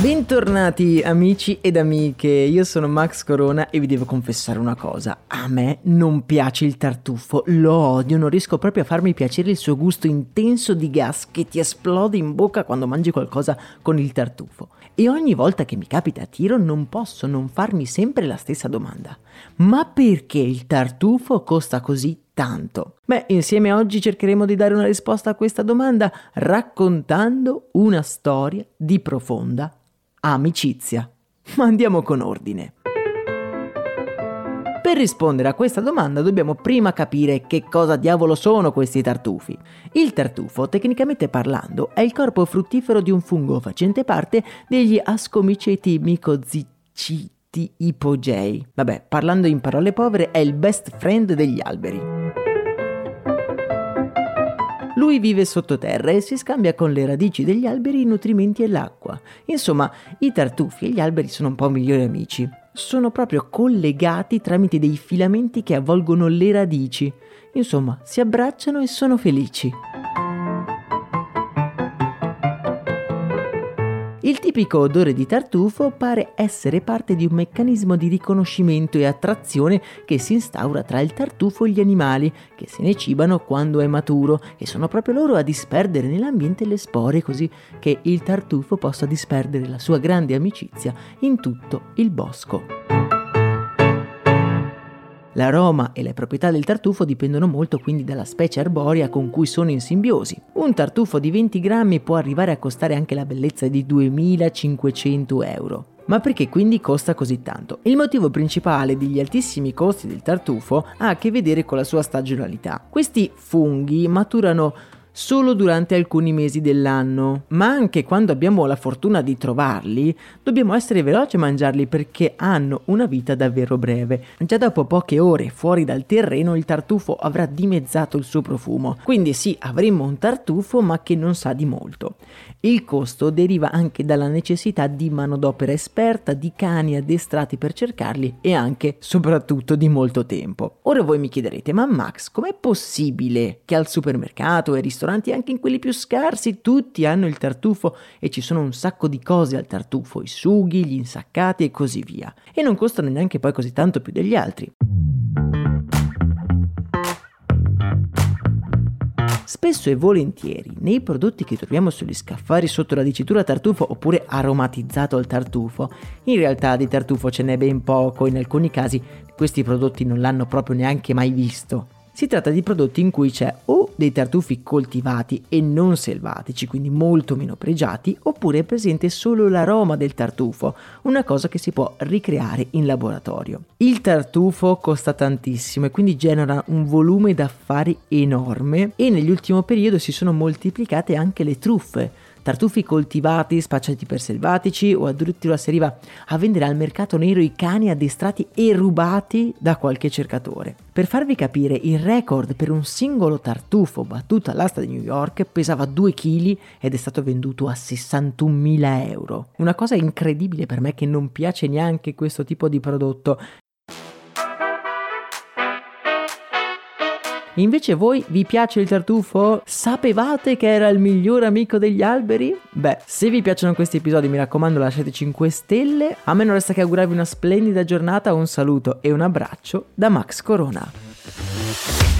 Bentornati amici ed amiche, io sono Max Corona e vi devo confessare una cosa, a me non piace il tartufo, lo odio, non riesco proprio a farmi piacere il suo gusto intenso di gas che ti esplode in bocca quando mangi qualcosa con il tartufo. E ogni volta che mi capita a tiro non posso non farmi sempre la stessa domanda, ma perché il tartufo costa così tanto? Beh, insieme oggi cercheremo di dare una risposta a questa domanda raccontando una storia di profonda amicizia. Ma andiamo con ordine. Per rispondere a questa domanda dobbiamo prima capire che cosa diavolo sono questi tartufi. Il tartufo, tecnicamente parlando, è il corpo fruttifero di un fungo facente parte degli ascomiceti micoziciti ipogei. Vabbè, parlando in parole povere, è il best friend degli alberi. Lui vive sottoterra e si scambia con le radici degli alberi i nutrimenti e l'acqua. Insomma, i tartufi e gli alberi sono un po' migliori amici. Sono proprio collegati tramite dei filamenti che avvolgono le radici. Insomma, si abbracciano e sono felici. Il tipico odore di tartufo pare essere parte di un meccanismo di riconoscimento e attrazione che si instaura tra il tartufo e gli animali, che se ne cibano quando è maturo e sono proprio loro a disperdere nell'ambiente le spore così che il tartufo possa disperdere la sua grande amicizia in tutto il bosco. L'aroma e le proprietà del tartufo dipendono molto quindi dalla specie arborea con cui sono in simbiosi. Un tartufo di 20 grammi può arrivare a costare anche la bellezza di 2500 euro. Ma perché quindi costa così tanto? Il motivo principale degli altissimi costi del tartufo ha a che vedere con la sua stagionalità. Questi funghi maturano solo durante alcuni mesi dell'anno, ma anche quando abbiamo la fortuna di trovarli, dobbiamo essere veloci a mangiarli perché hanno una vita davvero breve. Già dopo poche ore fuori dal terreno il tartufo avrà dimezzato il suo profumo, quindi sì, avremo un tartufo ma che non sa di molto. Il costo deriva anche dalla necessità di manodopera esperta, di cani addestrati per cercarli e anche, soprattutto, di molto tempo. Ora voi mi chiederete, ma Max, com'è possibile che al supermercato e ristoranti, anche in quelli più scarsi, tutti hanno il tartufo e ci sono un sacco di cose al tartufo, i sughi, gli insaccati e così via, e non costano neanche poi così tanto più degli altri? Spesso e volentieri nei prodotti che troviamo sugli scaffali sotto la dicitura tartufo oppure aromatizzato al tartufo, in realtà di tartufo ce n'è ben poco, in alcuni casi questi prodotti non l'hanno proprio neanche mai visto. Si tratta di prodotti in cui c'è o dei tartufi coltivati e non selvatici, quindi molto meno pregiati, oppure è presente solo l'aroma del tartufo, una cosa che si può ricreare in laboratorio. Il tartufo costa tantissimo e quindi genera un volume d'affari enorme e negli ultimi periodi si sono moltiplicate anche le truffe tartufi coltivati, spacciati per selvatici o addirittura si arriva a vendere al mercato nero i cani addestrati e rubati da qualche cercatore. Per farvi capire, il record per un singolo tartufo battuto all'asta di New York pesava 2 kg ed è stato venduto a 61.000 euro. Una cosa incredibile per me che non piace neanche questo tipo di prodotto. Invece voi vi piace il tartufo? Sapevate che era il miglior amico degli alberi? Beh, se vi piacciono questi episodi mi raccomando lasciate 5 stelle. A me non resta che augurarvi una splendida giornata, un saluto e un abbraccio da Max Corona.